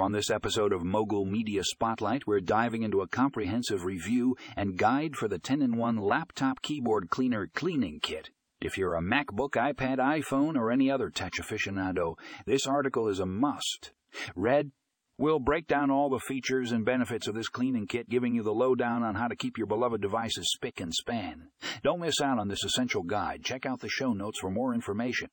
On this episode of Mogul Media Spotlight, we're diving into a comprehensive review and guide for the 10 in 1 laptop keyboard cleaner cleaning kit. If you're a MacBook, iPad, iPhone, or any other tech aficionado, this article is a must. Read, We'll break down all the features and benefits of this cleaning kit, giving you the lowdown on how to keep your beloved devices spick and span. Don't miss out on this essential guide. Check out the show notes for more information.